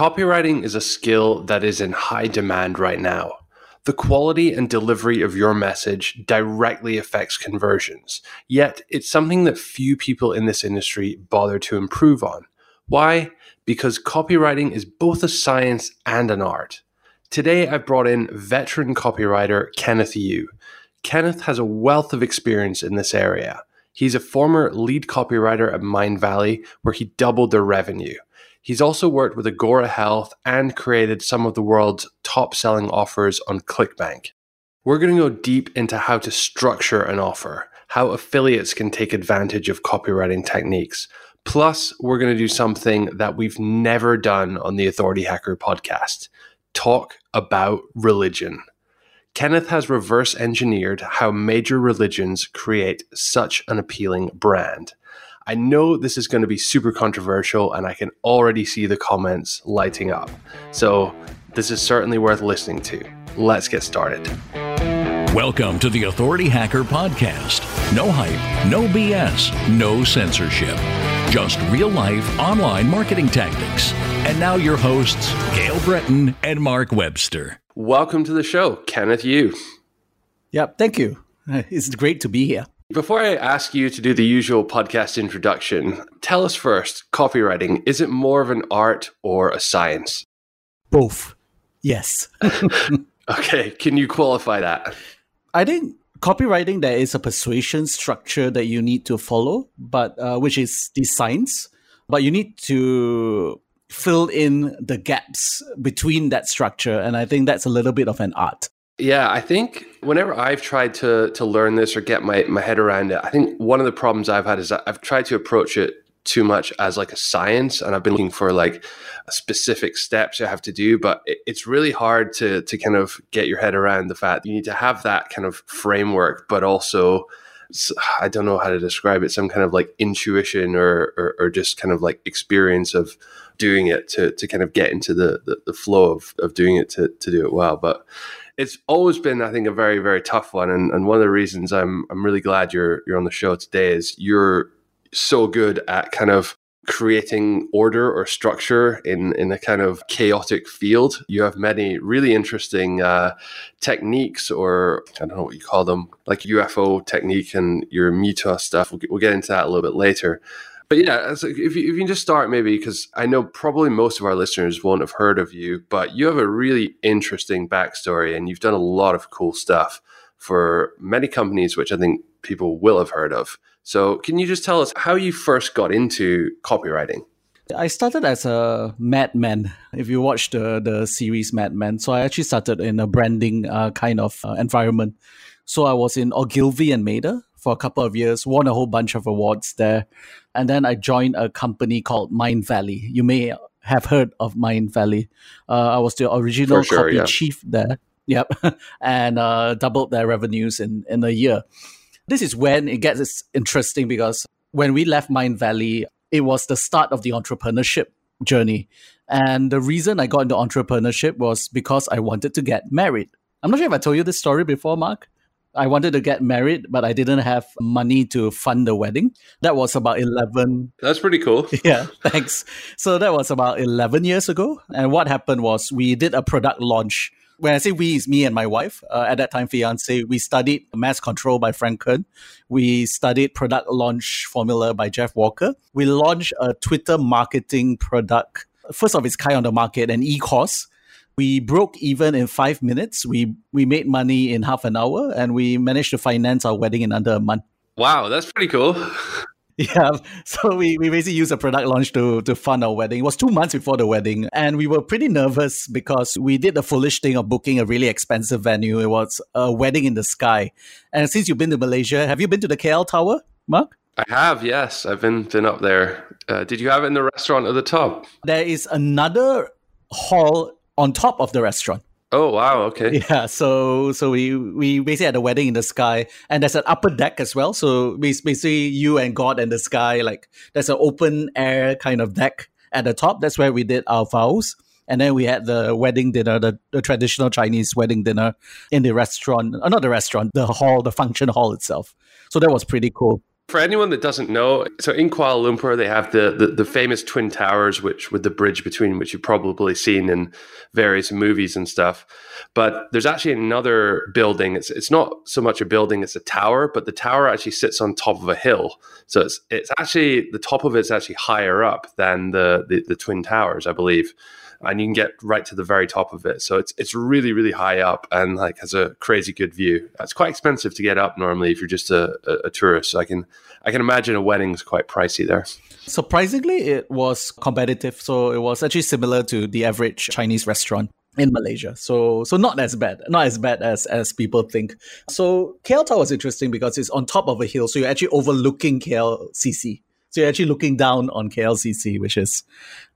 Copywriting is a skill that is in high demand right now. The quality and delivery of your message directly affects conversions, yet it's something that few people in this industry bother to improve on. Why? Because copywriting is both a science and an art. Today, I've brought in veteran copywriter Kenneth Yu. Kenneth has a wealth of experience in this area. He's a former lead copywriter at Mindvalley, where he doubled their revenue. He's also worked with Agora Health and created some of the world's top selling offers on ClickBank. We're going to go deep into how to structure an offer, how affiliates can take advantage of copywriting techniques. Plus, we're going to do something that we've never done on the Authority Hacker podcast talk about religion. Kenneth has reverse engineered how major religions create such an appealing brand. I know this is going to be super controversial, and I can already see the comments lighting up. So, this is certainly worth listening to. Let's get started. Welcome to the Authority Hacker Podcast. No hype, no BS, no censorship. Just real life online marketing tactics. And now, your hosts, Gael Breton and Mark Webster. Welcome to the show, Kenneth Yu. Yep, thank you. It's great to be here. Before I ask you to do the usual podcast introduction, tell us first copywriting, is it more of an art or a science? Both. Yes. okay. Can you qualify that? I think copywriting, there is a persuasion structure that you need to follow, but uh, which is the science, but you need to fill in the gaps between that structure. And I think that's a little bit of an art. Yeah, I think whenever I've tried to to learn this or get my, my head around it, I think one of the problems I've had is I've tried to approach it too much as like a science and I've been looking for like specific steps you have to do but it's really hard to to kind of get your head around the fact you need to have that kind of framework but also I don't know how to describe it some kind of like intuition or or, or just kind of like experience of doing it to to kind of get into the the, the flow of, of doing it to to do it well but it's always been, I think, a very, very tough one. And, and one of the reasons I'm I'm really glad you're you're on the show today is you're so good at kind of creating order or structure in in a kind of chaotic field. You have many really interesting uh, techniques, or I don't know what you call them, like UFO technique and your Muta stuff. We'll, we'll get into that a little bit later. But yeah, if you, if you can just start maybe, because I know probably most of our listeners won't have heard of you, but you have a really interesting backstory and you've done a lot of cool stuff for many companies, which I think people will have heard of. So can you just tell us how you first got into copywriting? I started as a madman. If you watch the the series Mad Men, so I actually started in a branding uh, kind of uh, environment. So I was in Ogilvy and Mather for a couple of years, won a whole bunch of awards there. And then I joined a company called Mindvalley. You may have heard of Mindvalley. Uh, I was the original sure, copy yeah. chief there. Yep. and uh, doubled their revenues in, in a year. This is when it gets interesting because when we left Mindvalley, it was the start of the entrepreneurship journey. And the reason I got into entrepreneurship was because I wanted to get married. I'm not sure if I told you this story before, Mark. I wanted to get married, but I didn't have money to fund the wedding. That was about 11. That's pretty cool. Yeah, thanks. So that was about 11 years ago. And what happened was we did a product launch. When I say we, it's me and my wife. Uh, at that time, fiance. We studied mass control by Frank Kern. We studied product launch formula by Jeff Walker. We launched a Twitter marketing product, first of its kind on the market, an e-course we broke even in five minutes. We we made money in half an hour, and we managed to finance our wedding in under a month. Wow, that's pretty cool. Yeah, so we, we basically used a product launch to, to fund our wedding. It was two months before the wedding, and we were pretty nervous because we did the foolish thing of booking a really expensive venue. It was a wedding in the sky. And since you've been to Malaysia, have you been to the KL Tower, Mark? I have, yes. I've been been up there. Uh, did you have it in the restaurant at the top? There is another hall on top of the restaurant. Oh wow! Okay. Yeah. So so we we basically had a wedding in the sky, and there's an upper deck as well. So basically, you and God and the sky, like there's an open air kind of deck at the top. That's where we did our vows, and then we had the wedding dinner, the, the traditional Chinese wedding dinner in the restaurant, uh, not the restaurant, the hall, the function hall itself. So that was pretty cool. For anyone that doesn't know, so in Kuala Lumpur, they have the, the, the famous Twin Towers, which with the bridge between, which you've probably seen in various movies and stuff. But there's actually another building. It's it's not so much a building; it's a tower. But the tower actually sits on top of a hill, so it's it's actually the top of it's actually higher up than the the, the Twin Towers, I believe and you can get right to the very top of it. So it's it's really really high up and like has a crazy good view. It's quite expensive to get up normally if you're just a, a, a tourist. So I can I can imagine a wedding's quite pricey there. Surprisingly, it was competitive. So it was actually similar to the average Chinese restaurant in Malaysia. So so not as bad, not as bad as as people think. So KL Tower was interesting because it's on top of a hill, so you're actually overlooking KLCC. So you're actually looking down on KLCC, which is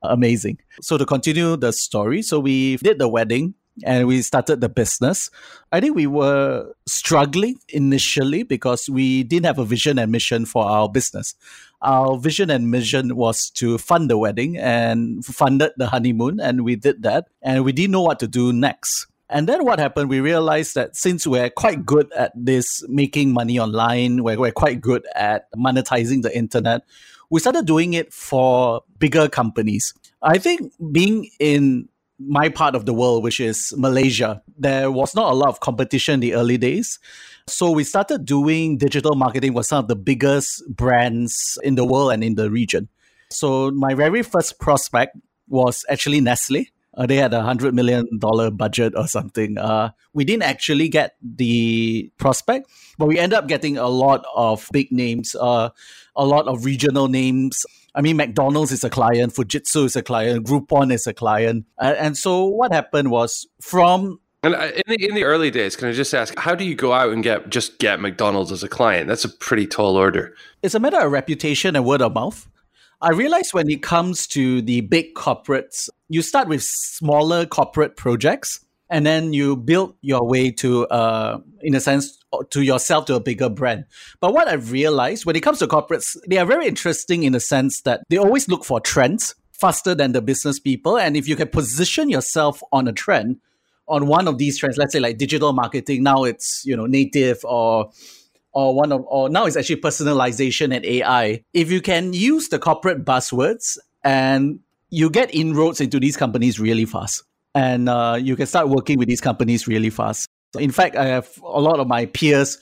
amazing. So to continue the story, so we did the wedding and we started the business. I think we were struggling initially because we didn't have a vision and mission for our business. Our vision and mission was to fund the wedding and funded the honeymoon, and we did that. And we didn't know what to do next. And then what happened? We realized that since we're quite good at this making money online, we're, we're quite good at monetizing the internet, we started doing it for bigger companies. I think being in my part of the world, which is Malaysia, there was not a lot of competition in the early days. So we started doing digital marketing with some of the biggest brands in the world and in the region. So my very first prospect was actually Nestle. Uh, they had a hundred million dollar budget or something. Uh, we didn't actually get the prospect, but we ended up getting a lot of big names, uh, a lot of regional names. I mean, McDonald's is a client, Fujitsu is a client, Groupon is a client, and so what happened was from and uh, in the, in the early days, can I just ask, how do you go out and get just get McDonald's as a client? That's a pretty tall order. It's a matter of reputation and word of mouth. I realize when it comes to the big corporates, you start with smaller corporate projects and then you build your way to, uh, in a sense, to yourself to a bigger brand. But what I've realized when it comes to corporates, they are very interesting in the sense that they always look for trends faster than the business people. And if you can position yourself on a trend, on one of these trends, let's say like digital marketing, now it's you know native or or one of or now it's actually personalization and AI. If you can use the corporate buzzwords and you get inroads into these companies really fast, and uh, you can start working with these companies really fast. So in fact, I have a lot of my peers.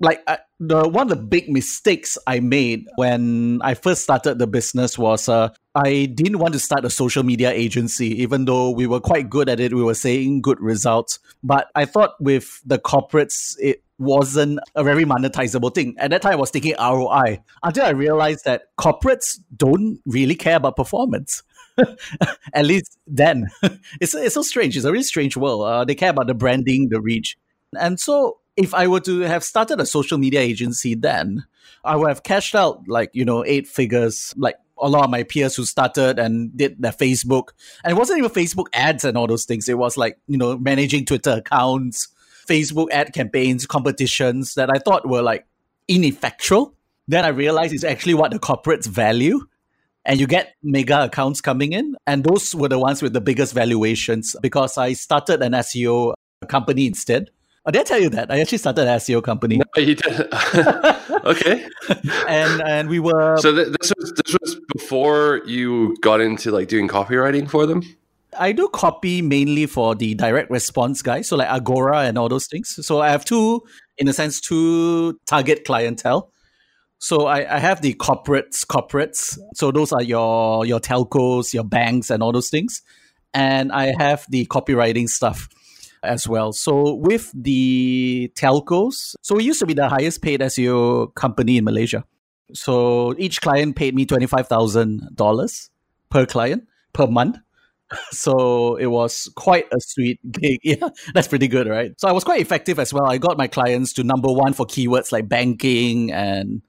Like I, the one of the big mistakes I made when I first started the business was uh, I didn't want to start a social media agency, even though we were quite good at it. We were seeing good results, but I thought with the corporates, it wasn't a very monetizable thing. At that time, I was thinking ROI until I realized that corporates don't really care about performance. At least then, it's it's so strange. It's a really strange world. Uh, they care about the branding, the reach, and so if I were to have started a social media agency then, I would have cashed out like you know eight figures, like a lot of my peers who started and did their Facebook, and it wasn't even Facebook ads and all those things. It was like you know managing Twitter accounts, Facebook ad campaigns, competitions that I thought were like ineffectual. Then I realized it's actually what the corporates value. And you get mega accounts coming in. And those were the ones with the biggest valuations because I started an SEO company instead. Oh, did I tell you that? I actually started an SEO company. No, you did. okay. and and we were So th- this was this was before you got into like doing copywriting for them? I do copy mainly for the direct response guys, so like Agora and all those things. So I have two, in a sense, two target clientele. So I, I have the corporates, corporates. So those are your your telcos, your banks, and all those things. And I have the copywriting stuff as well. So with the telcos, so we used to be the highest paid SEO company in Malaysia. So each client paid me twenty five thousand dollars per client per month so it was quite a sweet gig. Yeah, that's pretty good, right? So I was quite effective as well. I got my clients to number one for keywords like banking and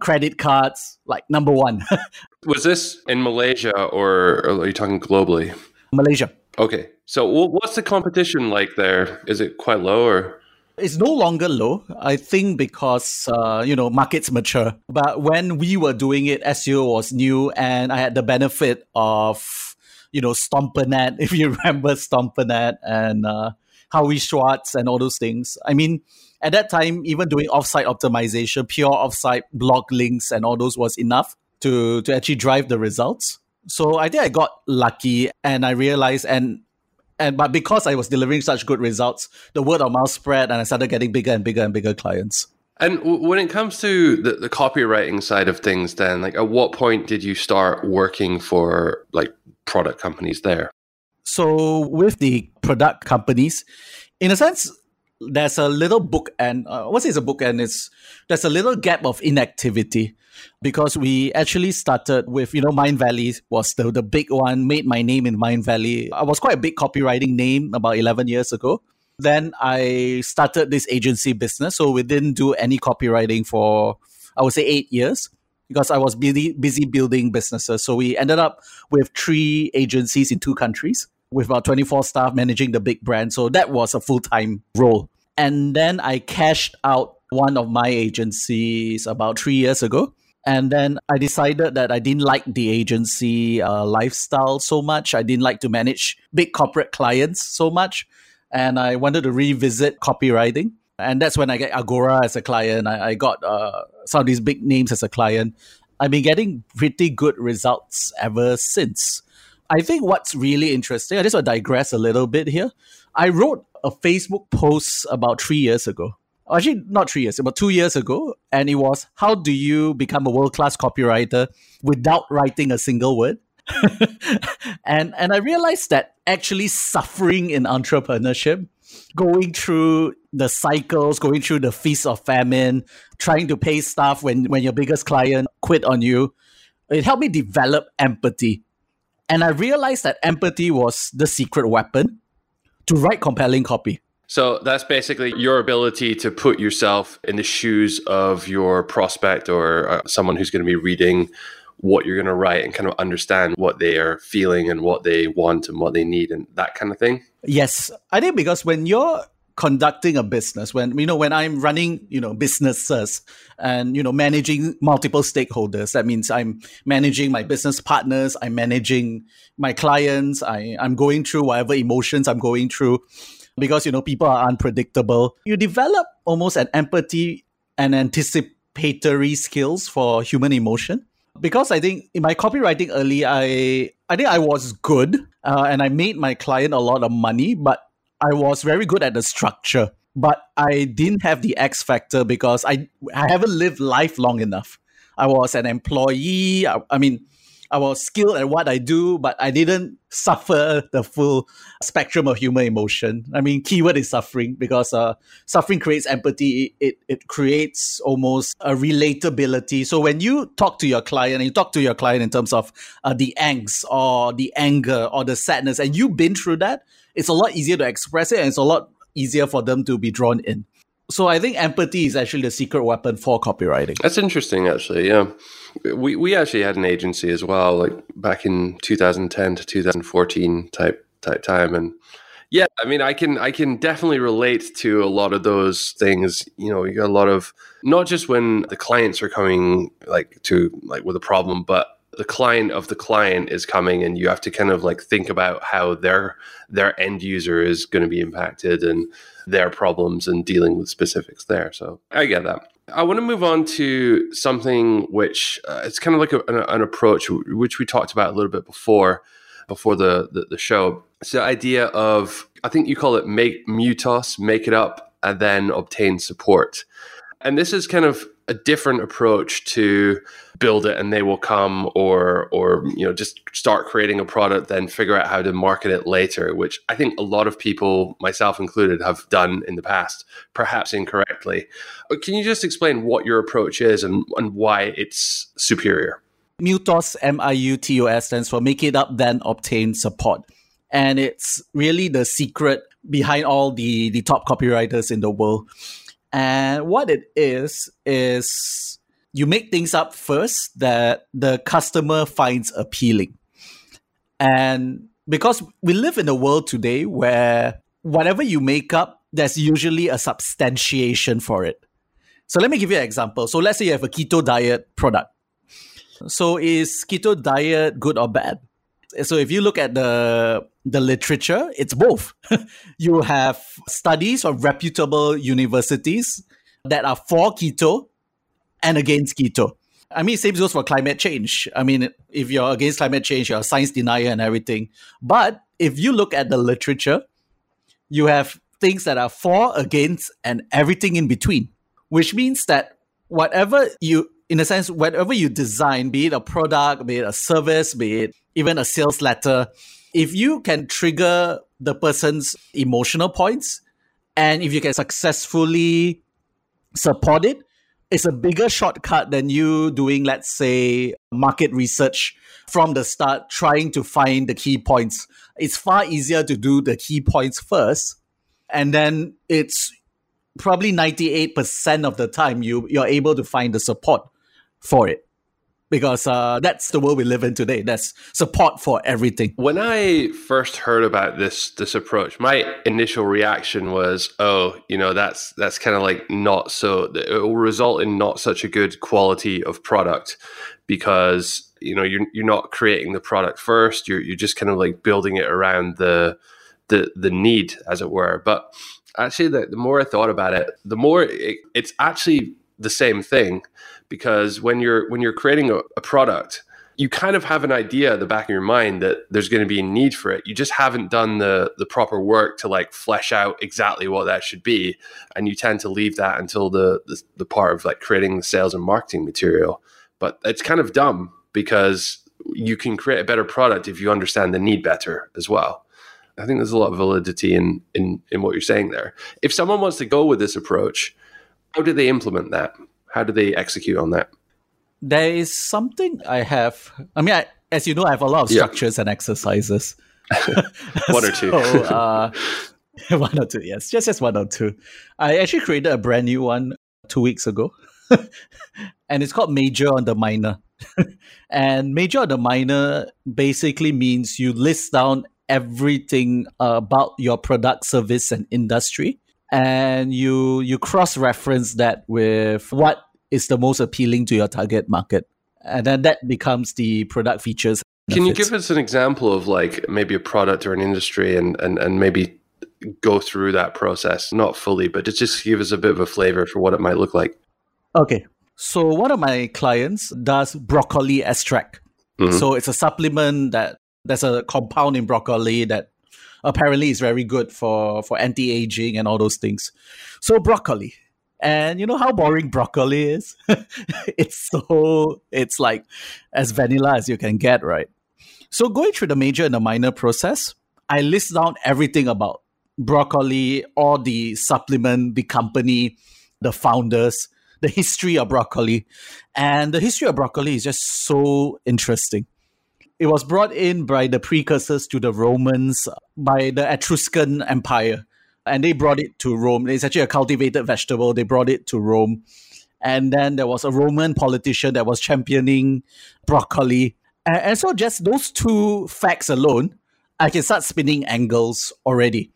credit cards, like number one. was this in Malaysia or are you talking globally? Malaysia. Okay. So what's the competition like there? Is it quite low or? It's no longer low. I think because uh, you know markets mature. But when we were doing it, SEO was new, and I had the benefit of you know, Stompernet, if you remember Stompernet and uh, Howie Schwartz and all those things. I mean, at that time, even doing offsite optimization, pure offsite blog links and all those was enough to, to actually drive the results. So I think I got lucky and I realized and and but because I was delivering such good results, the word of mouth spread and I started getting bigger and bigger and bigger clients. And w- when it comes to the, the copywriting side of things, then like at what point did you start working for like product companies there? So with the product companies, in a sense, there's a little book and uh, what's it's a book and it's there's a little gap of inactivity because we actually started with you know Mindvalley was the, the big one made my name in Mindvalley i was quite a big copywriting name about 11 years ago then I started this agency business. So we didn't do any copywriting for, I would say, eight years because I was busy, busy building businesses. So we ended up with three agencies in two countries with about 24 staff managing the big brand. So that was a full time role. And then I cashed out one of my agencies about three years ago. And then I decided that I didn't like the agency uh, lifestyle so much. I didn't like to manage big corporate clients so much and I wanted to revisit copywriting. And that's when I get Agora as a client. I, I got uh, some of these big names as a client. I've been getting pretty good results ever since. I think what's really interesting, I just want to digress a little bit here. I wrote a Facebook post about three years ago. Actually, not three years, about two years ago. And it was How do you become a world class copywriter without writing a single word? and and I realized that actually suffering in entrepreneurship, going through the cycles, going through the feast of famine, trying to pay staff when when your biggest client quit on you, it helped me develop empathy. And I realized that empathy was the secret weapon to write compelling copy. So that's basically your ability to put yourself in the shoes of your prospect or uh, someone who's going to be reading what you're going to write and kind of understand what they are feeling and what they want and what they need and that kind of thing? Yes. I think because when you're conducting a business when you know when i'm running you know businesses and you know managing multiple stakeholders that means i'm managing my business partners i'm managing my clients I, i'm going through whatever emotions i'm going through because you know people are unpredictable you develop almost an empathy and anticipatory skills for human emotion because I think in my copywriting early, I I think I was good uh, and I made my client a lot of money, but I was very good at the structure. But I didn't have the X factor because I I haven't lived life long enough. I was an employee. I, I mean, I was skilled at what I do, but I didn't suffer the full spectrum of human emotion. I mean, keyword is suffering because uh, suffering creates empathy. It, it creates almost a relatability. So when you talk to your client, and you talk to your client in terms of uh, the angst or the anger or the sadness, and you've been through that, it's a lot easier to express it, and it's a lot easier for them to be drawn in. So I think empathy is actually the secret weapon for copywriting. That's interesting, actually. Yeah, we we actually had an agency as well, like back in 2010 to 2014 type type time, and yeah, I mean, I can I can definitely relate to a lot of those things. You know, you got a lot of not just when the clients are coming like to like with a problem, but the client of the client is coming and you have to kind of like think about how their their end user is going to be impacted and their problems and dealing with specifics there. So i get that. I want to move on to something which uh, it's kind of like a, an, an, approach which we talked about a little bit before before the, the, the show. It's the idea of i think you call it make MIUTOS make it up and then obtain support. And this is kind of a different approach to build it and they will come or or you know just start creating a product then figure out how to market it later which i think a lot of people myself included have done in the past perhaps incorrectly. But can you just explain what your approach is and, and why it's superior? MIUTOS m-i-u-t-o-s stands for make it up then obtain support. And it's really the secret behind all the the top copywriters in the world and what it is, is you make things up first that the customer finds appealing. And because we live in a world today where whatever you make up, there's usually a substantiation for it. So let me give you an example. So let's say you have a keto diet product. So is keto diet good or bad? So if you look at the the literature, it's both. you have studies of reputable universities that are for keto and against keto. I mean, same goes for climate change. I mean, if you're against climate change, you're a science denier and everything. But if you look at the literature, you have things that are for, against, and everything in between, which means that whatever you, in a sense, whatever you design, be it a product, be it a service, be it even a sales letter, if you can trigger the person's emotional points, and if you can successfully support it, it's a bigger shortcut than you doing, let's say, market research from the start, trying to find the key points. It's far easier to do the key points first, and then it's probably 98% of the time you, you're able to find the support for it because uh, that's the world we live in today. That's support for everything. When I first heard about this this approach, my initial reaction was, "Oh, you know, that's that's kind of like not so. It will result in not such a good quality of product because you know you're you're not creating the product first. You're you're just kind of like building it around the the the need, as it were. But actually, the, the more I thought about it, the more it, it's actually the same thing because when you're when you're creating a, a product you kind of have an idea at the back of your mind that there's going to be a need for it. You just haven't done the the proper work to like flesh out exactly what that should be, and you tend to leave that until the the, the part of like creating the sales and marketing material. But it's kind of dumb because you can create a better product if you understand the need better as well. I think there's a lot of validity in in in what you're saying there. If someone wants to go with this approach, how do they implement that? How do they execute on that? There is something I have. I mean, I, as you know, I have a lot of structures yeah. and exercises. one or two. so, uh, one or two, yes, just just one or two. I actually created a brand new one two weeks ago, and it's called Major on the Minor. and Major on the Minor basically means you list down everything about your product, service, and industry and you you cross reference that with what is the most appealing to your target market. And then that becomes the product features can you give us an example of like maybe a product or an industry and and, and maybe go through that process? Not fully but just give us a bit of a flavor for what it might look like. Okay. So one of my clients does broccoli extract. Mm-hmm. so it's a supplement that there's a compound in broccoli that apparently it's very good for for anti-aging and all those things. So broccoli. And you know how boring broccoli is? it's so it's like as vanilla as you can get, right? So going through the major and the minor process, I list down everything about broccoli, all the supplement, the company, the founders, the history of broccoli. And the history of broccoli is just so interesting. It was brought in by the precursors to the Romans, by the Etruscan Empire, and they brought it to Rome. It's actually a cultivated vegetable. They brought it to Rome. And then there was a Roman politician that was championing broccoli. And, and so, just those two facts alone, I can start spinning angles already.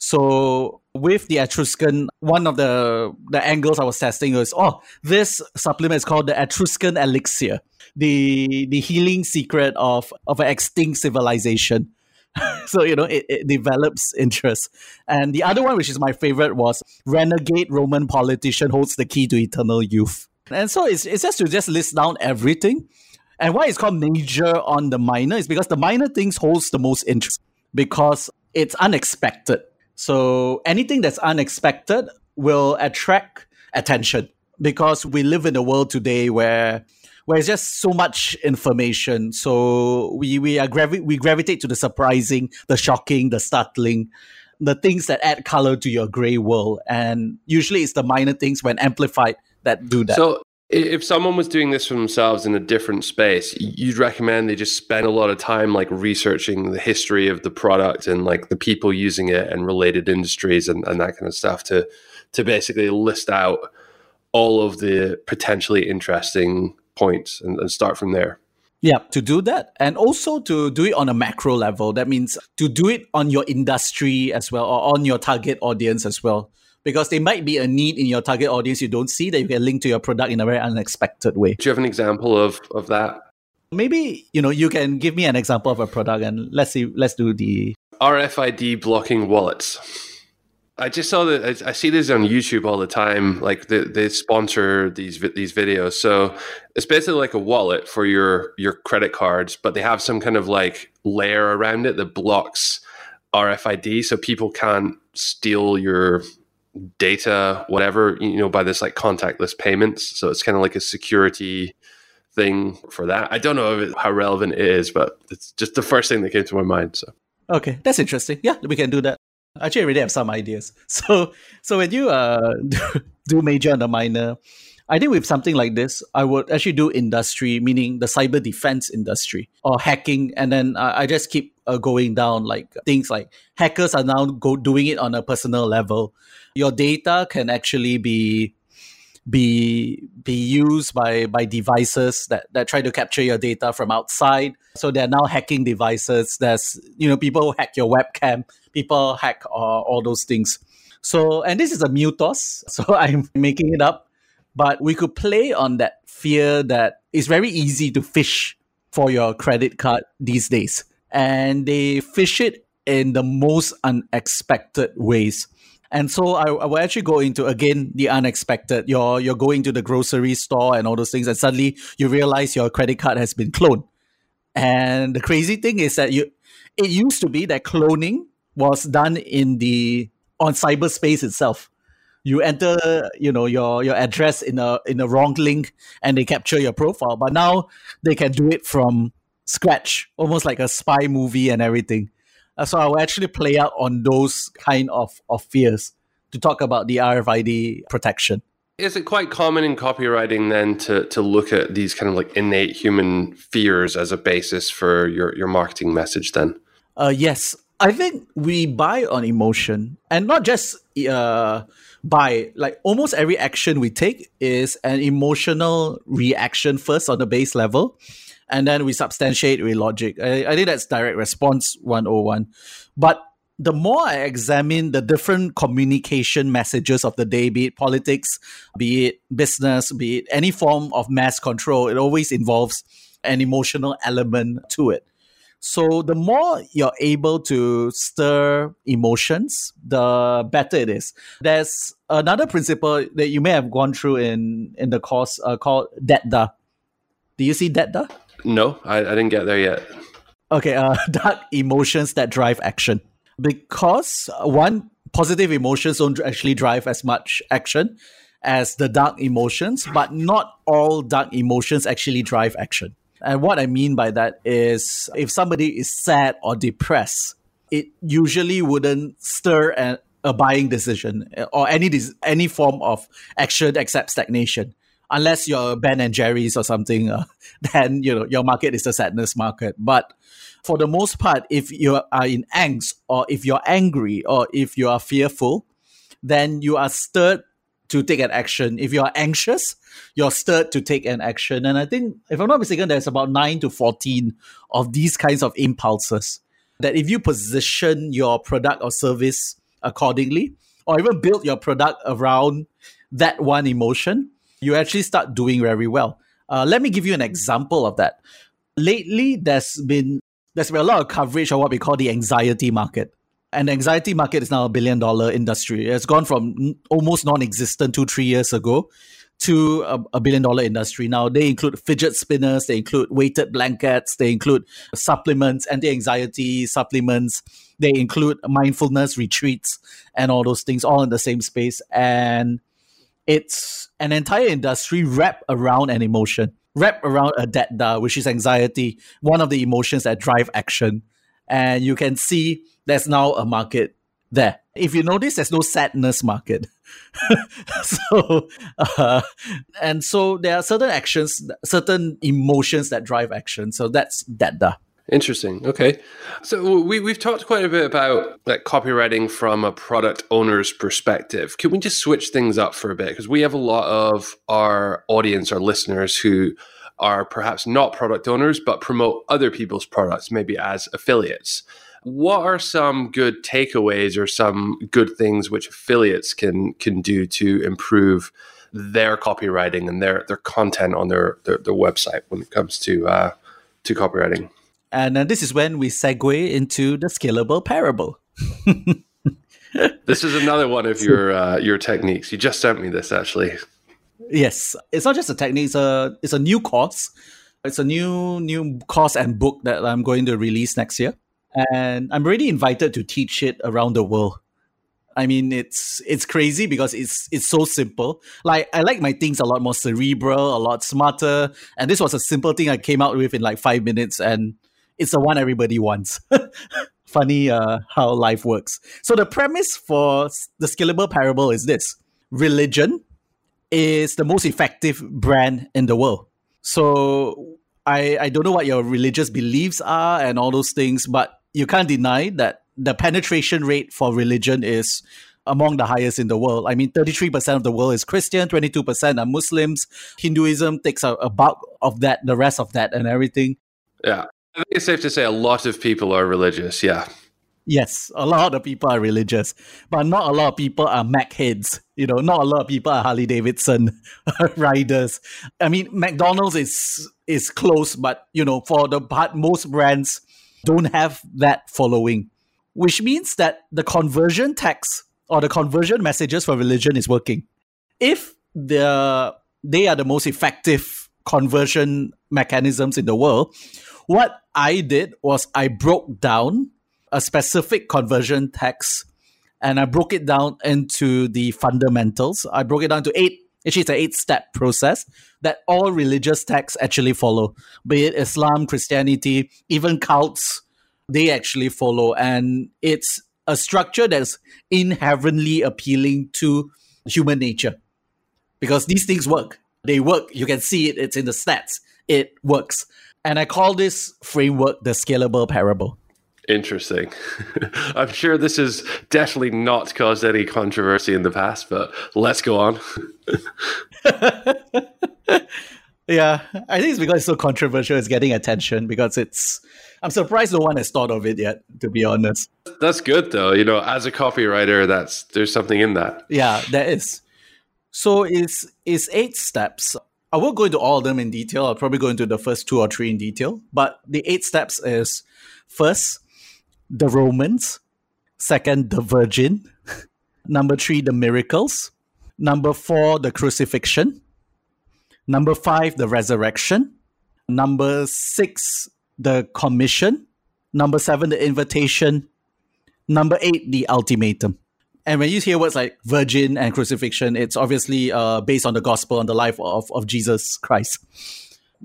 So with the Etruscan, one of the the angles I was testing was, oh, this supplement is called the Etruscan elixir the the healing secret of of an extinct civilization. so you know it, it develops interest. And the other one, which is my favorite, was renegade Roman politician holds the key to eternal youth. And so it's it's just to just list down everything. And why it's called major on the minor is because the minor things holds the most interest because it's unexpected. So anything that's unexpected will attract attention because we live in a world today where where it's just so much information. So we we are gravi- we gravitate to the surprising, the shocking, the startling, the things that add color to your gray world. And usually it's the minor things when amplified that do that. So if someone was doing this for themselves in a different space, you'd recommend they just spend a lot of time like researching the history of the product and like the people using it and related industries and, and that kind of stuff to to basically list out all of the potentially interesting points and, and start from there. Yeah, to do that and also to do it on a macro level. That means to do it on your industry as well or on your target audience as well. Because there might be a need in your target audience you don't see that you can link to your product in a very unexpected way. Do you have an example of, of that? Maybe you know you can give me an example of a product, and let's see. Let's do the RFID blocking wallets. I just saw that I, see this on YouTube all the time. Like they, they sponsor these these videos, so it's basically like a wallet for your your credit cards, but they have some kind of like layer around it that blocks RFID, so people can't steal your data, whatever you know, by this like contactless payments. So it's kind of like a security thing for that. I don't know it, how relevant it is, but it's just the first thing that came to my mind. So okay, that's interesting. Yeah, we can do that. Actually, I already have some ideas. So, so when you uh, do major and the minor, I think with something like this, I would actually do industry, meaning the cyber defense industry or hacking, and then I just keep uh, going down like things like hackers are now go doing it on a personal level. Your data can actually be be be used by by devices that that try to capture your data from outside. So they're now hacking devices. There's you know people hack your webcam, people hack uh, all those things. So and this is a MIUTOS, so I'm making it up. But we could play on that fear that it's very easy to fish for your credit card these days, and they fish it in the most unexpected ways. And so I, I will actually go into again the unexpected. You're you're going to the grocery store and all those things, and suddenly you realize your credit card has been cloned. And the crazy thing is that you it used to be that cloning was done in the on cyberspace itself. You enter, you know, your your address in a in a wrong link, and they capture your profile. But now they can do it from scratch, almost like a spy movie and everything. Uh, so I will actually play out on those kind of, of fears to talk about the RFID protection. Is it quite common in copywriting then to, to look at these kind of like innate human fears as a basis for your, your marketing message then? Uh, yes. I think we buy on emotion and not just uh, buy, like almost every action we take is an emotional reaction first on the base level and then we substantiate with logic. I, I think that's direct response 101. But the more I examine the different communication messages of the day, be it politics, be it business, be it any form of mass control, it always involves an emotional element to it. So the more you're able to stir emotions, the better it is. There's another principle that you may have gone through in in the course uh, called DETDA. Do you see DETDA? No, I, I didn't get there yet. Okay, uh, dark emotions that drive action. Because one, positive emotions don't actually drive as much action as the dark emotions, but not all dark emotions actually drive action. And what I mean by that is if somebody is sad or depressed, it usually wouldn't stir a, buying decision or any any form of action except stagnation unless you're Ben and Jerry's or something, uh, then you know your market is the sadness market. But for the most part, if you are in angst or if you're angry or if you are fearful, then you are stirred to take an action. If you are anxious, you're stirred to take an action. And I think, if I'm not mistaken, there's about nine to 14 of these kinds of impulses that if you position your product or service accordingly, or even build your product around that one emotion, you actually start doing very well. Uh, let me give you an example of that. Lately, there's been there's been a lot of coverage of what we call the anxiety market. The anxiety market is now a billion dollar industry. It's gone from almost non existent two, three years ago to a, a, billion dollar industry. Now, they include fidget spinners, they include weighted blankets, they include supplements, anti anxiety supplements, they include mindfulness retreats, and all those things, all in the same space. And it's an entire industry wrapped around an emotion, wrapped around a DETDA, which is anxiety, one of the emotions that drive action. And you can see there's now a market there. If you notice, there's no sadness market. so, uh, and so there are certain actions, certain emotions that drive action. So that's DETDA. Interesting. Okay. So we, we've talked quite a bit about like copywriting from a product owner's perspective. Can we just switch things up for a bit? Because we have a lot of our audience, our listeners who are perhaps not product owners, but promote other people's products, maybe as affiliates. What are some good takeaways or some good things which affiliates can can do to improve their copywriting and their their content on their their, their website when it comes to uh, to copywriting. And uh, this is when we segue into the scalable parable. this is another one of your uh, your techniques. You just sent me this actually. Yes, it's not just a technique. It's a it's a new course. It's a new new course and book that I'm going to release next year, and I'm already invited to teach it around the world. I mean, it's it's crazy because it's it's so simple. Like I like my things a lot more cerebral, a lot smarter, and this was a simple thing I came out with in like five minutes, and it's the one everybody wants. Funny uh, how life works. So the premise for the scalable parable is this: religion is the most effective brand in the world. So I I don't know what your religious beliefs are and all those things, but you can't deny that the penetration rate for religion is among the highest in the world. I mean, 33% of the world is Christian, 22% are Muslims. Hinduism takes a, a bulk of that, the rest of that, and everything. Yeah. I think it's safe to say a lot of people are religious. Yeah. Yes, a lot of people are religious, but not a lot of people are Mac heads. You know, not a lot of people are Harley Davidson riders. I mean, McDonald's is is close, but you know, for the part, most brands don't have that following which means that the conversion text or the conversion messages for religion is working. If the they are the most effective conversion mechanisms in the world, what I did was I broke down a specific conversion text and I broke it down into the fundamentals. I broke it down to eight Actually, it's an eight step process that all religious texts actually follow, be it Islam, Christianity, even cults, they actually follow. And it's a structure that's inherently appealing to human nature because these things work. They work. You can see it, it's in the stats. It works. And I call this framework the scalable parable. Interesting. I'm sure this has definitely not caused any controversy in the past, but let's go on. yeah, I think it's because it's so controversial, it's getting attention because it's I'm surprised no one has thought of it yet, to be honest. That's good though. You know, as a copywriter, that's there's something in that. Yeah, there is. So it's it's eight steps. I won't go into all of them in detail. I'll probably go into the first two or three in detail. But the eight steps is first, the Romans, second, the Virgin, number three, the miracles, number four, the crucifixion, number five, the resurrection, number six, the commission. Number seven, the invitation. Number eight, the ultimatum. And when you hear words like virgin and crucifixion, it's obviously uh, based on the gospel and the life of, of Jesus Christ.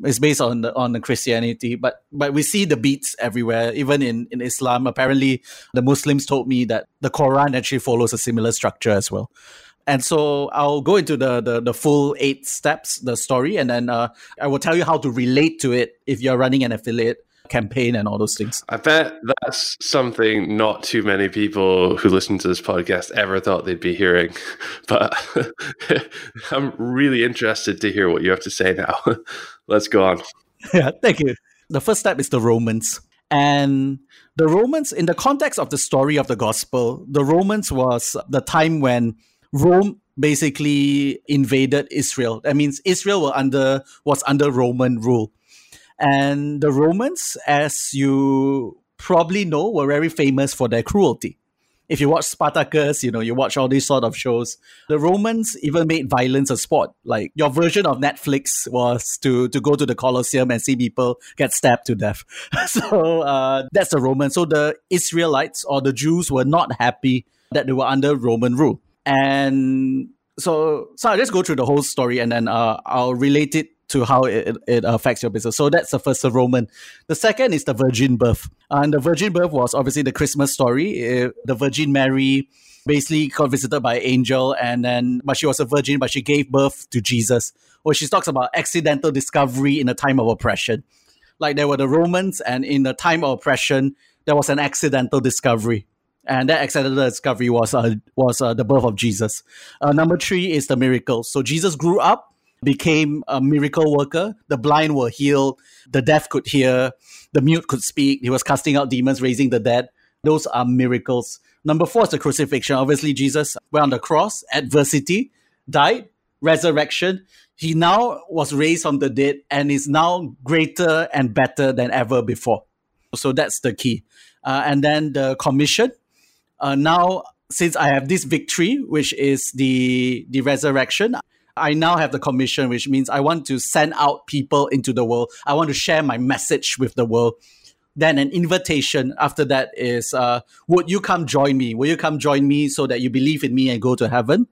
It's based on the, on the Christianity, but but we see the beats everywhere. Even in, in Islam, apparently the Muslims told me that the Quran actually follows a similar structure as well. And so I'll go into the, the, the full eight steps, the story, and then uh, I will tell you how to relate to it if you're running an affiliate campaign and all those things. I bet that's something not too many people who listen to this podcast ever thought they'd be hearing. But I'm really interested to hear what you have to say now. Let's go on. Yeah, thank you. The first step is the Romans. And the Romans, in the context of the story of the gospel, the Romans was the time when Rome basically invaded Israel. That means Israel were under was under Roman rule. And the Romans, as you probably know, were very famous for their cruelty. If you watch Spartacus, you know, you watch all these sort of shows, the Romans even made violence a sport. Like your version of Netflix was to, to go to the Colosseum and see people get stabbed to death. so uh, that's the Romans. So the Israelites or the Jews were not happy that they were under Roman rule. And so, so I'll just go through the whole story and then uh, I'll relate it to how it, it affects your business. So that's the first the Roman. The second is the virgin birth. And the virgin birth was obviously the Christmas story. The Virgin Mary basically got visited by an angel and then, but she was a virgin, but she gave birth to Jesus. Or she talks about accidental discovery in a time of oppression. Like there were the Romans and in the time of oppression, there was an accidental discovery and that accidental discovery was uh, was uh, the birth of Jesus. Uh, number three is the miracle. So Jesus grew up became a miracle worker. The blind were healed, the deaf could hear, the mute could speak. He was casting out demons, raising the dead. Those are miracles. Number four is the crucifixion. Obviously, Jesus went on the cross, adversity, died, resurrection. He now was raised from the dead and is now greater and better than ever before. So that's the key. Uh, and then the commission. Uh, now, since I have this victory, which is the the resurrection, I now have the commission, which means I want to send out people into the world. I want to share my message with the world. Then an invitation after that is, uh, would you come join me? Will you come join me so that you believe in me and go to heaven?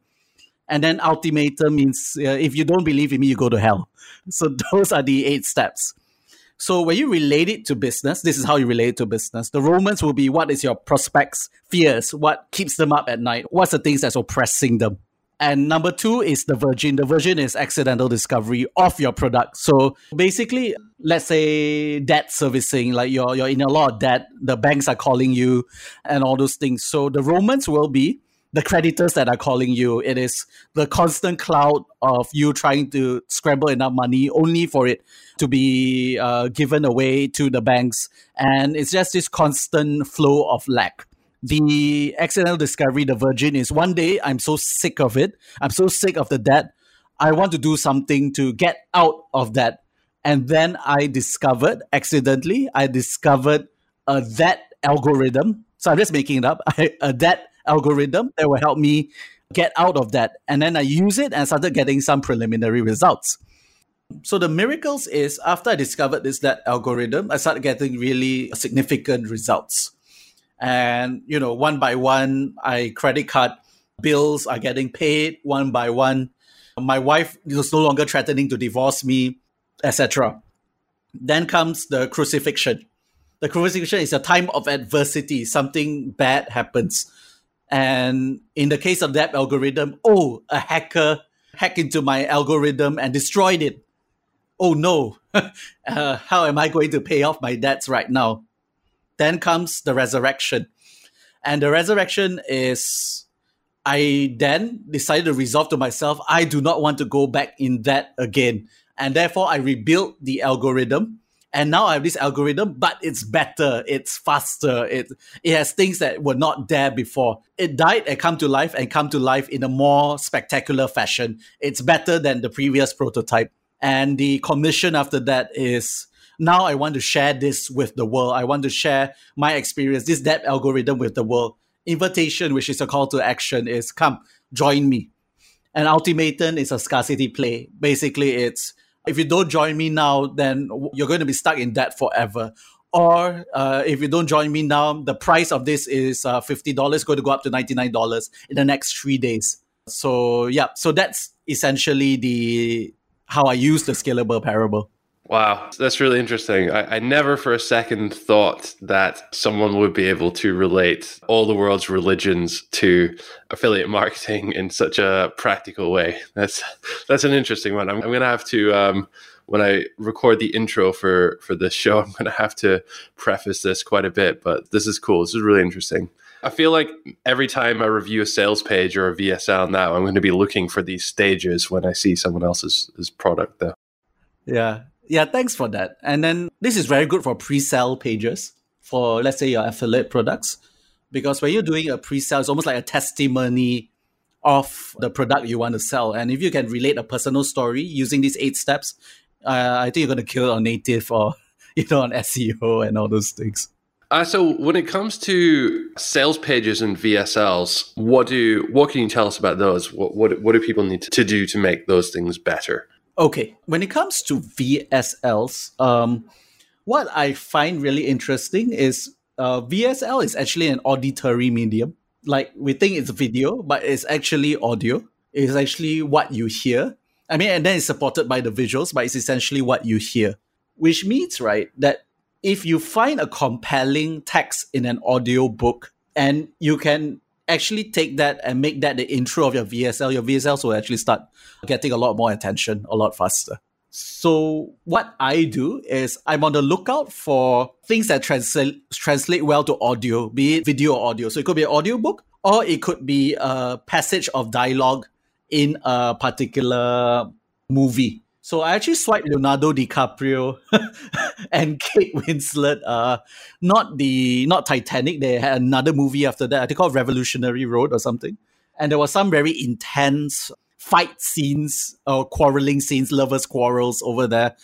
And then ultimatum means uh, if you don't believe in me, you go to hell. So those are the eight steps. So when you relate it to business, this is how you relate it to business. The Romans will be what is your prospects' fears? What keeps them up at night? What's the things that's oppressing them? And number two is the virgin. The virgin is accidental discovery of your product. So basically, let's say debt servicing, like you're you're in a lot of debt, the banks are calling you and all those things. So the Romans will be the creditors that are calling you. It is the constant cloud of you trying to scramble enough money only for it to be uh, given away to the banks. And it's just this constant flow of lack the accidental discovery, the virgin, is one day I'm so sick of it. I'm so sick of the debt. I want to do something to get out of that. And then I discovered, accidentally, I discovered a that algorithm. So I'm just making it up. a that algorithm that will help me get out of that. And then I use it and started getting some preliminary results. So the miracles is after I discovered this that algorithm, I started getting really significant results and you know one by one i credit card bills are getting paid. One by one my wife is no longer threatening to divorce me etc then comes the crucifixion. The crucifixion is a time of adversity. Something bad happens. And in the case of that algorithm oh a hacker hacked into my algorithm and destroyed it. Oh no. Uh, how am i going to pay off my debts right now then comes the resurrection. And the resurrection is, I then decided to resolve to myself, I do not want to go back in that again. And therefore, I rebuilt the algorithm. And now I have this algorithm, but it's better, it's faster, it, it has things that were not there before. It died and come to life and come to life in a more spectacular fashion. It's better than the previous prototype. And the commission after that is now I want to share this with the world. I want to share my experience, this debt algorithm with the world. Invitation, which is a call to action, is come, join me. And ultimatum is a scarcity play. Basically, it's if you don't join me now, then you're going to be stuck in debt forever. Or uh, if you don't join me now, the price of this is uh, $50, going to go up to $99 in the next three days. So, yeah, so that's essentially the how I use the scalable parable. Wow, that's really interesting. I, I, never for a second thought that someone would be able to relate all the world's religions to affiliate marketing in such a practical way. That's that's an interesting one. I'm, I'm going to have to um, when I record the intro for for this show, I'm going to have to preface this quite a bit. But this is cool. This is really interesting. I feel like every time I review a sales page or a VSL now, I'm going to be looking for these stages when I see someone else's product, though. Yeah, yeah, thanks for that. And then this is very good for pre-sale pages for let's say your affiliate products. Because when you're doing a pre-sale, it's almost like a testimony of the product you want to sell. And if you can relate a personal story using these eight steps, uh, I think you're going to kill on native or you know on SEO and all those things. Uh, so when it comes to sales pages and VSLs, what do what can you tell us about those? What what, what do people need to do to make those things better? Okay, when it comes to VSLs, um, what I find really interesting is uh, VSL is actually an auditory medium. Like we think it's video, but it's actually audio. It's actually what you hear. I mean, and then it's supported by the visuals, but it's essentially what you hear. Which means, right, that if you find a compelling text in an audio book and you can actually take that and make that the intro of your VSL, your VSLs will actually start getting a lot more attention a lot faster. So what I do is I'm on the lookout for things that translate translate well to audio, be it video or audio. So it could be an audio book or it could be a passage of dialogue in a particular movie. So I actually swiped Leonardo DiCaprio and Kate Winslet. Uh, not the not Titanic. They had another movie after that. I think called Revolutionary Road or something. And there was some very intense fight scenes or quarreling scenes, lovers quarrels over there.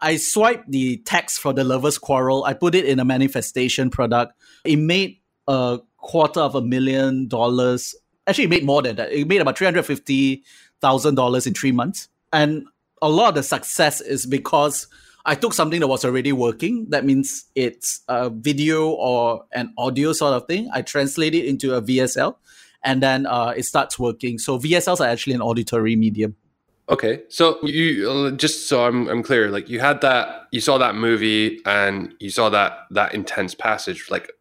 I swiped the text for the lovers quarrel. I put it in a manifestation product. It made a quarter of a million dollars. Actually, it made more than that. It made about three hundred fifty thousand dollars in three months. And a lot of the success is because I took something that was already working. That means it's a video or an audio sort of thing. I translate it into a VSL, and then uh, it starts working. So VSLs are actually an auditory medium. Okay, so you just so I'm I'm clear. Like you had that, you saw that movie, and you saw that that intense passage. Like,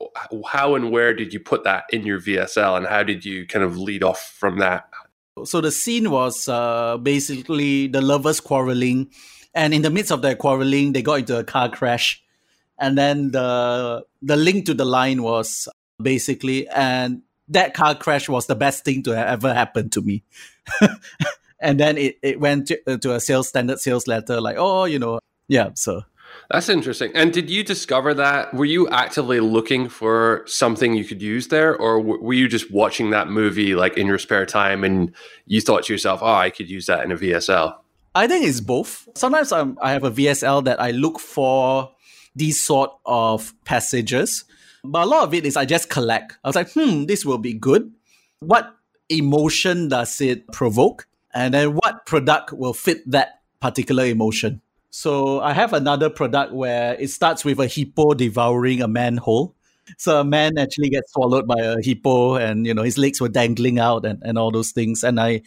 how and where did you put that in your VSL, and how did you kind of lead off from that? So the scene was uh, basically the lovers quarreling, and in the midst of their quarreling, they got into a car crash, and then the the link to the line was basically, and that car crash was the best thing to ever happen to me. and then it, it went to, to a sales standard sales letter like, oh, you know, yeah. So that's interesting. And did you discover that? Were you actively looking for something you could use there, or were you just watching that movie like in your spare time and you thought to yourself, "Oh, I could use that in a VSL"? I think it's both. Sometimes I'm, I have a VSL that I look for these sort of passages, but a lot of it is I just collect. I was like, hmm, this will be good. What emotion does it provoke? And then what product will fit that particular emotion? So I have another product where it starts with a hippo devouring a manhole. So a man actually gets swallowed by a hippo and you know his legs were dangling out and, and all those things. And I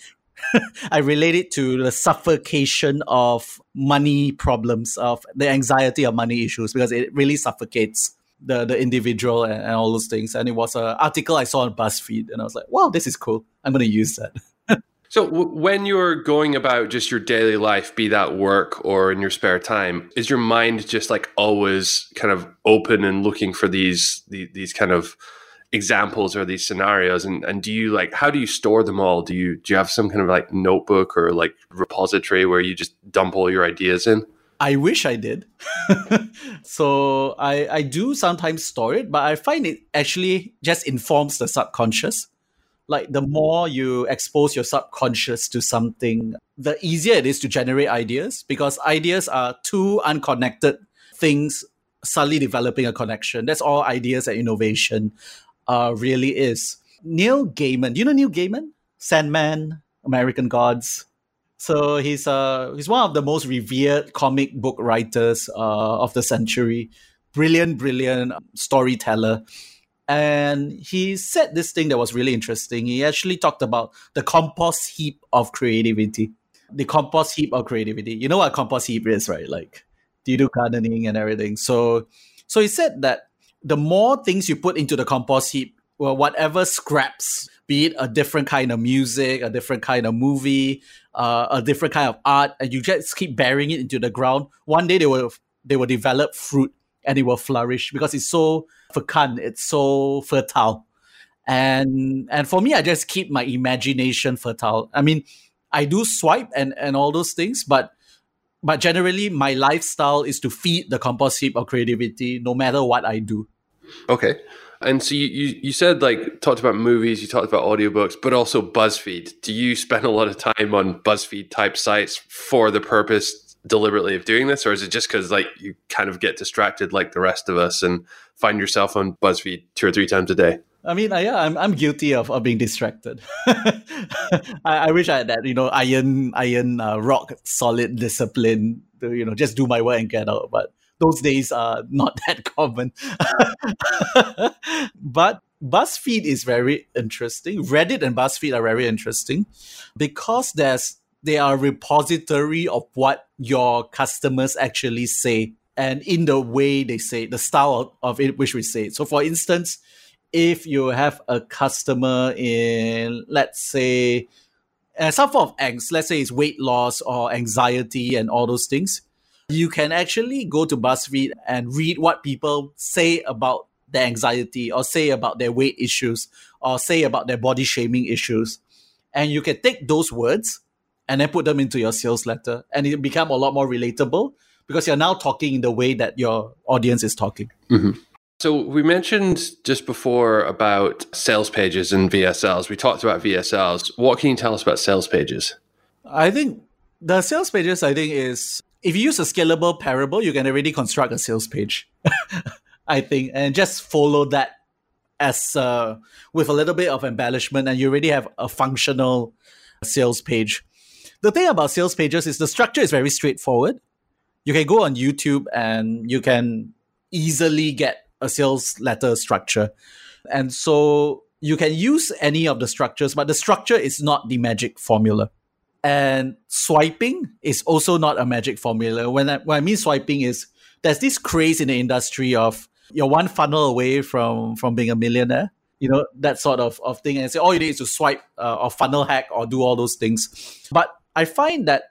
I relate it to the suffocation of money problems, of the anxiety of money issues, because it really suffocates the, the individual and, and all those things. And it was an article I saw on BuzzFeed, and I was like, wow, this is cool. I'm going to use that. So, w- when you're going about just your daily life, be that work or in your spare time, is your mind just like always kind of open and looking for these these, these kind of examples or these scenarios? And and do you like how do you store them all? Do you do you have some kind of like notebook or like repository where you just dump all your ideas in? I wish I did. so I I do sometimes store it, but I find it actually just informs the subconscious like the more you expose your subconscious to something, the easier it is to generate ideas because ideas are two unconnected things suddenly developing a connection. That's all ideas and innovation uh, really is. Neil Gaiman, do you know Neil Gaiman? Sandman, American Gods. So he's uh he's one of the most revered comic book writers uh, of the century. Brilliant, brilliant storyteller. And he said this thing that was really interesting. He actually talked about the compost heap of creativity. The compost heap of creativity. You know what compost heap is, right? Like, do you do gardening and everything? So, so he said that the more things you put into the compost heap, well, whatever scraps, be it a different kind of music, a different kind of movie, uh, a different kind of art, and you just keep burying it into the ground, one day they will they will develop fruit and it will flourish because it's so fecund, it's so fertile. And and for me, I just keep my imagination fertile. I mean, I do swipe and, and all those things, but but generally my lifestyle is to feed the compost heap of creativity no matter what I do. Okay. And so you, you, you said like talked about movies, you talked about audiobooks, but also BuzzFeed. Do you spend a lot of time on BuzzFeed type sites for the purpose deliberately of doing this, or is it just because like you kind of get distracted like the rest of us and find yourself on BuzzFeed two or three times a day? I mean, yeah, I'm I'm guilty of, of being distracted. I, I, wish I had that, you know, iron iron uh, rock solid discipline to you know just do my work and get out. But those days are not that common. but BuzzFeed is very interesting. Reddit and BuzzFeed are very interesting because there's they are repository of what your customers actually say and in the way they say the style of it which we say. So for instance, if you have a customer in let's say uh, some form of angst, let's say it's weight loss or anxiety and all those things, you can actually go to BuzzFeed and read what people say about their anxiety or say about their weight issues or say about their body shaming issues. And you can take those words and then put them into your sales letter and it become a lot more relatable because you're now talking in the way that your audience is talking mm-hmm. so we mentioned just before about sales pages and vsls we talked about vsls what can you tell us about sales pages I think the sales pages, I think, is if you use a scalable parable, you can already construct a sales page. I think, and just follow that as uh, with a little bit of embellishment, and you already have a functional sales page. The thing about sales pages is the structure is very straightforward. You can go on YouTube and you can easily get a sales letter structure. And so you can use any of the structures, but the structure is not the magic formula. And swiping is also not a magic formula. When I, when I mean swiping is there's this craze in the industry of you're one funnel away from from being a millionaire you know that sort of, of thing and say all you need is to swipe uh, or funnel hack or do all those things but i find that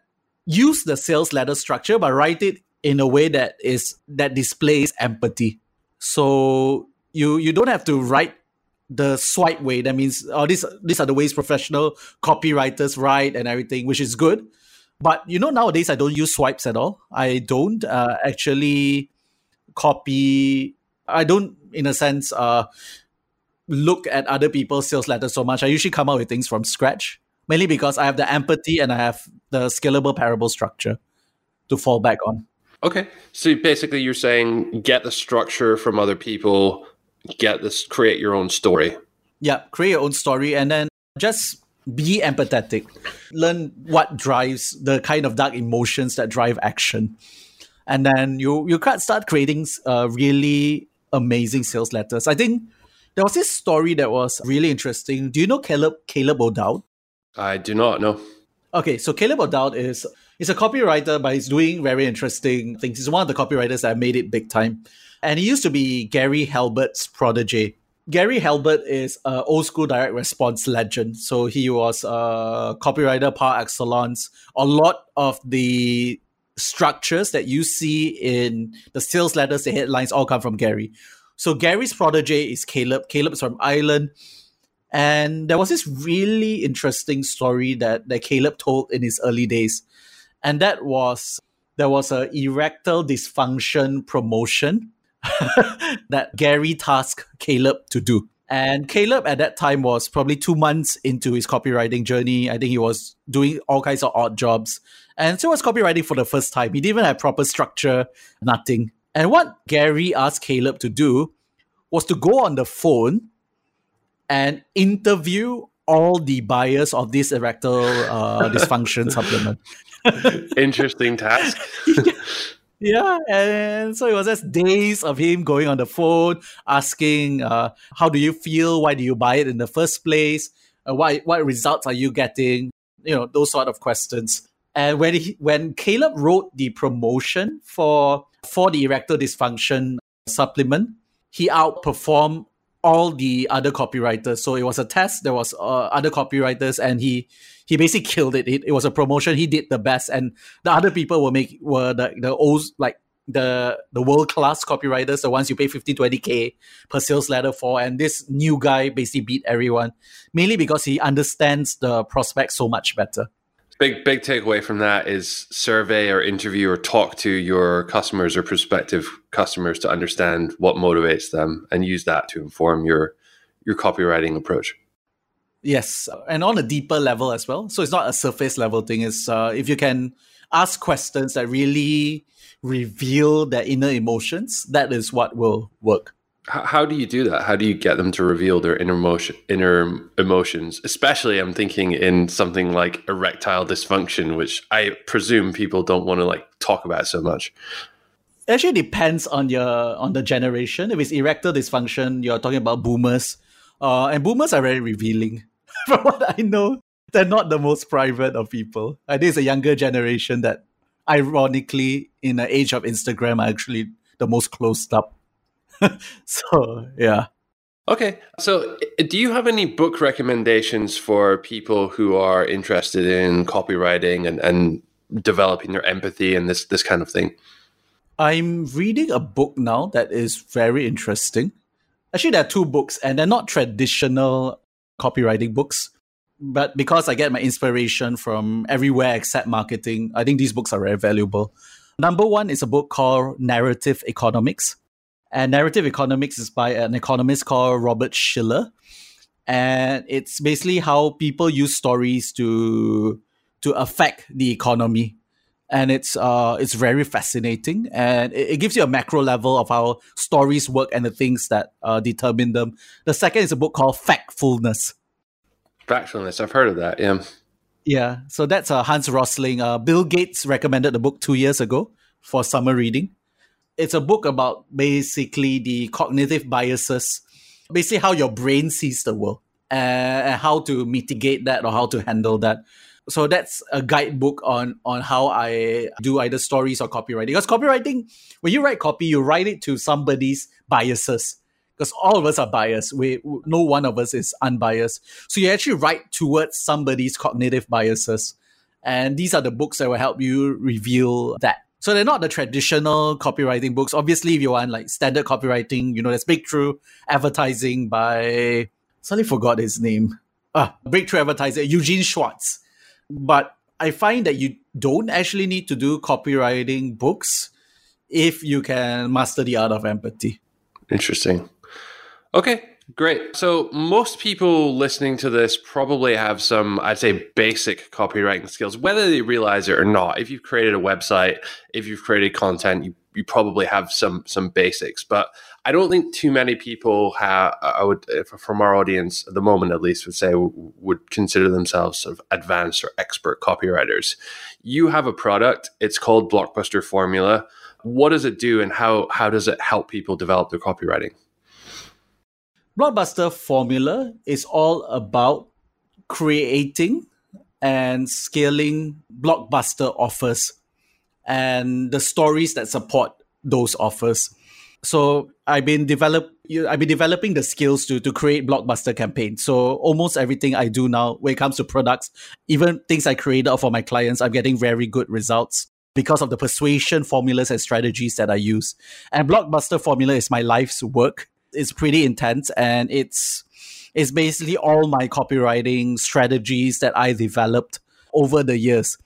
use the sales letter structure but write it in a way that is that displays empathy. So you you don't have to write the swipe way. That means oh these these are the ways professional copywriters write and everything which is good. But you know nowadays i don't use swipes at all. I don't uh, actually copy I don't, in a sense, uh, look at other people's sales letters so much. I usually come up with things from scratch, mainly because I have the empathy and I have the scalable parable structure to fall back on. Okay. So basically, you're saying get the structure from other people, get this, create your own story. Yeah, create your own story and then just be empathetic. Learn what drives the kind of dark emotions that drive action. And then you you can start creating uh, really amazing sales letters. I think there was this story that was really interesting. Do you know Caleb Caleb O'Dowd? I do not know. Okay, so Caleb O'Dowd is he's a copywriter, but he's doing very interesting things. He's one of the copywriters that made it big time. And he used to be Gary Halbert's protege. Gary Halbert is an old school direct response legend. So he was a copywriter par excellence. A lot of the structures that you see in the sales letters, the headlines, all come from Gary. So Gary's protege is Caleb. Caleb's from Ireland. And there was this really interesting story that, that Caleb told in his early days. And that was there was a erectile dysfunction promotion that Gary tasked Caleb to do. And Caleb at that time was probably two months into his copywriting journey. I think he was doing all kinds of odd jobs. And so was copywriting for the first time. He didn't even have proper structure, nothing. And what Gary asked Caleb to do was to go on the phone and interview all the buyers of this erectile uh, dysfunction supplement. Interesting task. Yeah, and so it was just days of him going on the phone, asking, uh, "How do you feel? Why do you buy it in the first place? Uh, what what results are you getting? You know those sort of questions." And when he, when Caleb wrote the promotion for for the erectile dysfunction supplement, he outperformed all the other copywriters. So it was a test. There was uh, other copywriters, and he he basically killed it. it. it. was a promotion. He did the best, and the other people were make were the the old like the the world class copywriters, the ones you pay 50, 20 k per sales letter for. And this new guy basically beat everyone, mainly because he understands the prospect so much better. Big big takeaway from that is survey or interview or talk to your customers or prospective customers to understand what motivates them and use that to inform your your copywriting approach. Yes, and on a deeper level as well. So it's not a surface level thing. It's uh, if you can ask questions that really reveal their inner emotions, that is what will work. How, do you do that? How do you get them to reveal their inner emotion, inner emotions? Especially, I'm thinking in something like erectile dysfunction, which I presume people don't want to like talk about so much. It actually depends on your on the generation. If it's erectile dysfunction, you're talking about boomers. Uh, and boomers are very revealing. from what I know, they're not the most private of people. I think it's a younger generation that, ironically, in the age of Instagram, are actually the most closed up. so, yeah. Okay. So, do you have any book recommendations for people who are interested in copywriting and, and developing their empathy and this, this kind of thing? I'm reading a book now that is very interesting. Actually, there are two books, and they're not traditional copywriting books. But because I get my inspiration from everywhere except marketing, I think these books are very valuable. Number one is a book called Narrative Economics. And Narrative Economics is by an economist called Robert Shiller. And it's basically how people use stories to to affect the economy. And it's uh it's very fascinating and it, it gives you a macro level of how stories work and the things that uh, determine them. The second is a book called Factfulness. Factfulness, I've heard of that, yeah. Yeah, so that's uh, Hans Rosling. Uh, Bill Gates recommended the book two years ago for summer reading. It's a book about basically the cognitive biases, basically how your brain sees the world uh, and how to mitigate that or how to handle that. So that's a guidebook on on how I do either stories or copywriting. Because copywriting, when you write copy, you write it to somebody's biases. Because all of us are biased. We no one of us is unbiased. So you actually write towards somebody's cognitive biases. And these are the books that will help you reveal that. So they're not the traditional copywriting books. Obviously, if you want like standard copywriting, you know, there's Breakthrough Advertising by suddenly forgot his name. Ah, Breakthrough Advertiser, Eugene Schwartz. But I find that you don't actually need to do copywriting books if you can master the art of empathy. Interesting. Okay, great. So most people listening to this probably have some, I'd say, basic copywriting skills, whether they realize it or not. If you've created a website, if you've created content, you, you probably have some some basics. But I don't think too many people have. I would, uh, from our audience at the moment, at least, would say would consider themselves sort of advanced or expert copywriters. You have a product. It's called Blockbuster Formula. What does it do, and how how does it help people develop their copywriting? Blockbuster Formula is all about creating and scaling blockbuster offers and the stories that support those offers. So I've been develop I've been developing the skills to to create blockbuster campaigns. So almost everything I do now when it comes to products, even things I created for my clients, I'm getting very good results because of the persuasion formulas and strategies that I use. And blockbuster formula is my life's work. It's pretty intense and it's it's basically all my copywriting strategies that I developed over the years.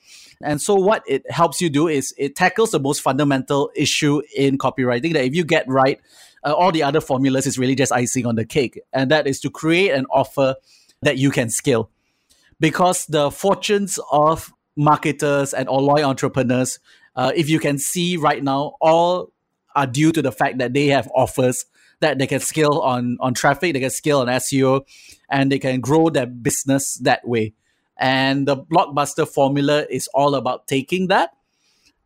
And so, what it helps you do is it tackles the most fundamental issue in copywriting that if you get right, uh, all the other formulas is really just icing on the cake. And that is to create an offer that you can scale. Because the fortunes of marketers and online entrepreneurs, uh, if you can see right now, all are due to the fact that they have offers that they can scale on on traffic, they can scale on SEO, and they can grow their business that way. And the blockbuster formula is all about taking that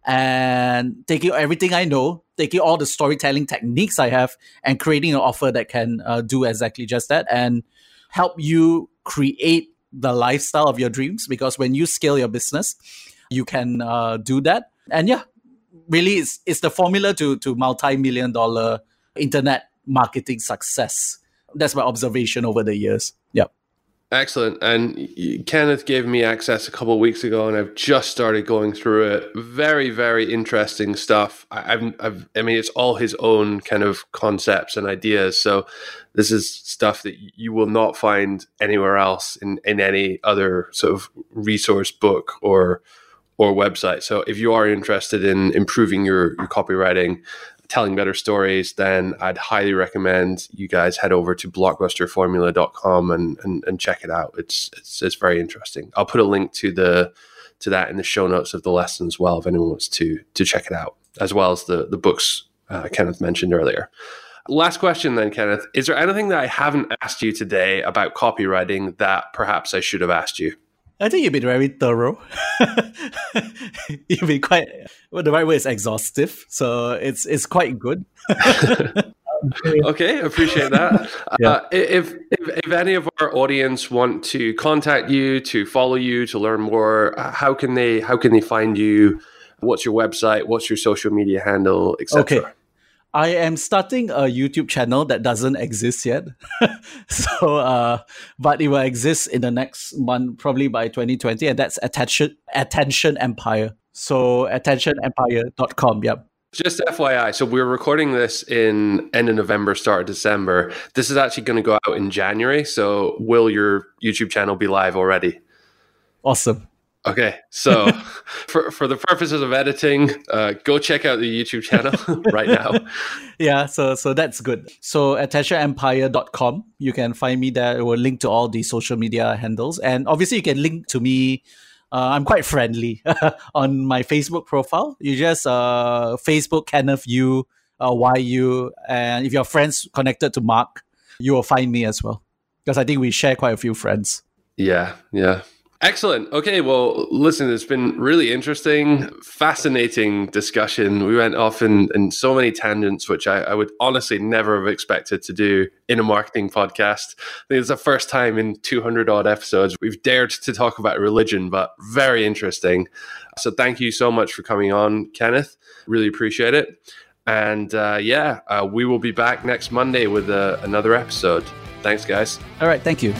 and taking everything I know, taking all the storytelling techniques I have, and creating an offer that can uh, do exactly just that and help you create the lifestyle of your dreams. Because when you scale your business, you can uh, do that. And yeah, really, it's, it's the formula to to multi million dollar internet marketing success. That's my observation over the years. Yep. Excellent. And Kenneth gave me access a couple of weeks ago, and I've just started going through it. Very, very interesting stuff. I, have I've, I mean, it's all his own kind of concepts and ideas. So this is stuff that you will not find anywhere else in, in any other sort of resource book or or website. So if you are interested in improving your, your copywriting, telling better stories, then I'd highly recommend you guys head over to blockbusterformula.com and, and, and check it out. It's, it's, it's very interesting. I'll put a link to the to that in the show notes of the lesson as well if anyone wants to to check it out, as well as the the books uh, Kenneth mentioned earlier. Last question then, Kenneth. Is there anything that I haven't asked you today about copywriting that perhaps I should have asked you? I think you've been very thorough. you've been quite well, the right word is exhaustive, so it's it's quite good. okay, appreciate that. yeah. Uh, if, if, if any of our audience want to contact you, to follow you, to learn more, uh, how can they how can they find you? What's your website? What's your social media handle, etc. Okay. I am starting a YouTube channel that doesn't exist yet. so, uh, but it will exist in the next month, probably by 2020, and that's Attention Attention Empire. So, attentionempire.com. Yep. Just FYI, so we're recording this in end of November, start of December. This is actually going to go out in January. So, will your YouTube channel be live already? Awesome. Okay, so for for the purposes of editing, uh, go check out the YouTube channel right now. Yeah, so so that's good. So attentionempire.com, you can find me there. It will link to all the social media handles, and obviously you can link to me Uh, I'm quite friendly on my Facebook profile. You just uh, Facebook Kenneth Yu, uh, YU, and if your friends connected to Mark, you will find me as well because I think we share quite a few friends. Yeah, yeah. Excellent. Okay, well, listen, it's been really interesting, fascinating discussion. We went off in, in so many tangents, which I, I, would honestly never have expected to do in a marketing podcast. I think it's the first time in 200 odd episodes we've dared to talk about religion, but very interesting. So thank you so much for coming on, Kenneth. Really appreciate it. And uh, yeah, uh, we will be back next Monday with uh, another episode. Thanks, guys. All right. Thank you.